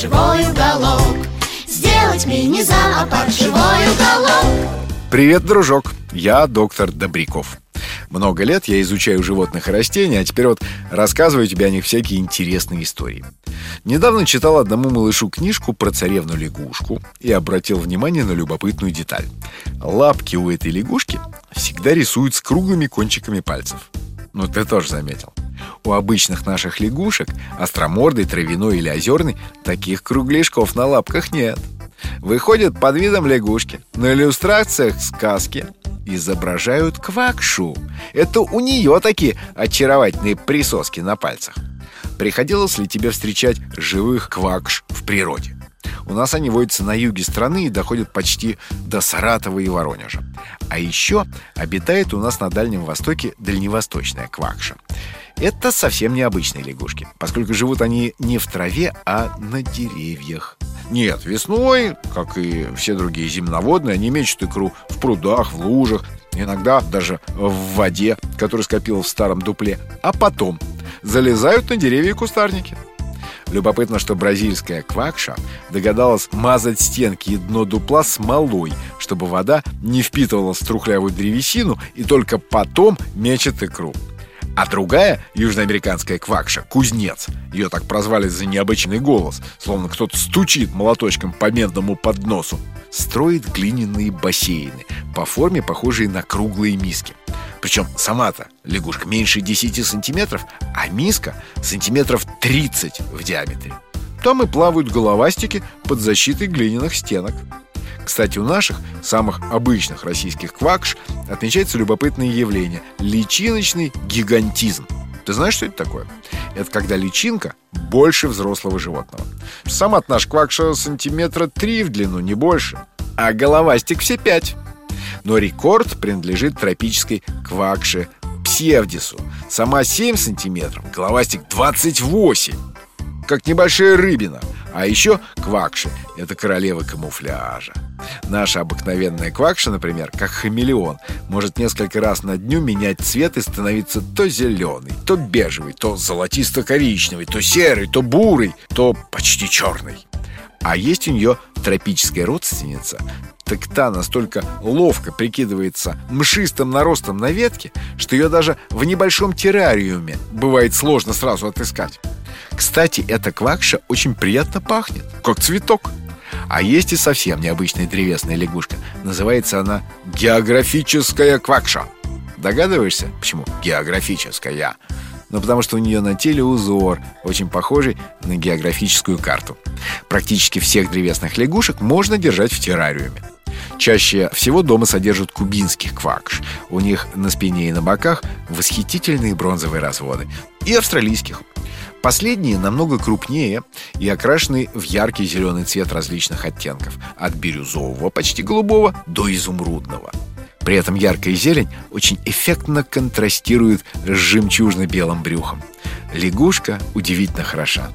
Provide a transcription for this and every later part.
живой уголок Сделать мини-зоопарк живой уголок Привет, дружок! Я доктор Добряков. Много лет я изучаю животных и растения, а теперь вот рассказываю тебе о них всякие интересные истории. Недавно читал одному малышу книжку про царевну лягушку и обратил внимание на любопытную деталь. Лапки у этой лягушки всегда рисуют с круглыми кончиками пальцев. Ну, ты тоже заметил. У обычных наших лягушек, остромордой, травяной или озерной, таких кругляшков на лапках нет. Выходят под видом лягушки. На иллюстрациях сказки изображают квакшу. Это у нее такие очаровательные присоски на пальцах. Приходилось ли тебе встречать живых квакш в природе? У нас они водятся на юге страны и доходят почти до Саратова и Воронежа. А еще обитает у нас на Дальнем Востоке дальневосточная квакша. Это совсем необычные лягушки, поскольку живут они не в траве, а на деревьях. Нет, весной, как и все другие земноводные, они мечут икру в прудах, в лужах, иногда даже в воде, которая скопилась в старом дупле, а потом залезают на деревья и кустарники. Любопытно, что бразильская квакша догадалась мазать стенки и дно дупла смолой, чтобы вода не впитывала струхлявую древесину и только потом мечет икру. А другая южноамериканская квакша, кузнец, ее так прозвали за необычный голос, словно кто-то стучит молоточком по медному подносу, строит глиняные бассейны, по форме похожие на круглые миски. Причем сама-то лягушка меньше 10 сантиметров, а миска сантиметров 30 в диаметре. Там и плавают головастики под защитой глиняных стенок. Кстати, у наших, самых обычных российских квакш, отмечается любопытное явление – личиночный гигантизм. Ты знаешь, что это такое? Это когда личинка больше взрослого животного. Сама наш квакша сантиметра три в длину, не больше. А головастик все пять. Но рекорд принадлежит тропической квакше псевдису. Сама 7 сантиметров, головастик 28 как небольшая рыбина. А еще квакши – это королева камуфляжа. Наша обыкновенная квакша, например, как хамелеон, может несколько раз на дню менять цвет и становиться то зеленый, то бежевый, то золотисто-коричневый, то серый, то бурый, то почти черный. А есть у нее тропическая родственница, так та настолько ловко прикидывается мшистым наростом на ветке, что ее даже в небольшом террариуме бывает сложно сразу отыскать. Кстати, эта квакша очень приятно пахнет, как цветок. А есть и совсем необычная древесная лягушка. Называется она географическая квакша. Догадываешься, почему географическая? Ну, потому что у нее на теле узор, очень похожий на географическую карту. Практически всех древесных лягушек можно держать в террариуме. Чаще всего дома содержат кубинских квакш. У них на спине и на боках восхитительные бронзовые разводы. И австралийских. Последние намного крупнее и окрашены в яркий зеленый цвет различных оттенков, от бирюзового, почти голубого, до изумрудного. При этом яркая зелень очень эффектно контрастирует с жемчужно-белым брюхом. Лягушка удивительно хороша.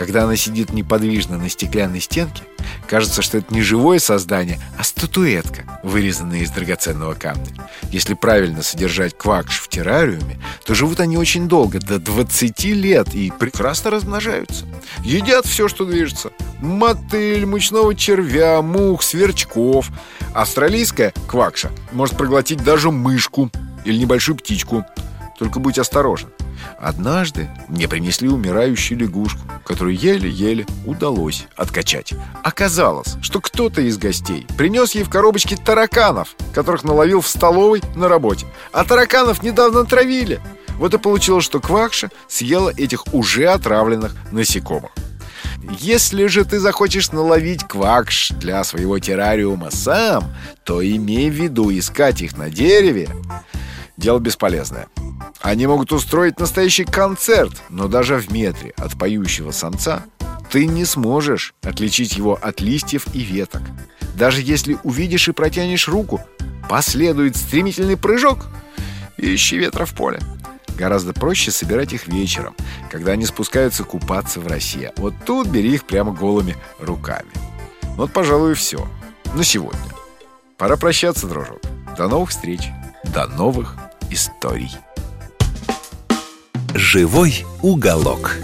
Когда она сидит неподвижно на стеклянной стенке, кажется, что это не живое создание, а статуэтка, вырезанная из драгоценного камня. Если правильно содержать квакш в террариуме, то живут они очень долго, до 20 лет, и прекрасно размножаются. Едят все, что движется. Мотыль, мучного червя, мух, сверчков. Австралийская квакша может проглотить даже мышку или небольшую птичку. Только будь осторожен. Однажды мне принесли умирающую лягушку, которую еле-еле удалось откачать. Оказалось, что кто-то из гостей принес ей в коробочке тараканов, которых наловил в столовой на работе. А тараканов недавно травили. Вот и получилось, что Квакша съела этих уже отравленных насекомых. Если же ты захочешь наловить квакш для своего террариума сам, то имей в виду искать их на дереве. Дело бесполезное. Они могут устроить настоящий концерт, но даже в метре от поющего самца ты не сможешь отличить его от листьев и веток. Даже если увидишь и протянешь руку, последует стремительный прыжок и ищи ветра в поле. Гораздо проще собирать их вечером, когда они спускаются купаться в росе. Вот тут бери их прямо голыми руками. Вот, пожалуй, все. На сегодня. Пора прощаться, дружок. До новых встреч. До новых историй. Живой уголок.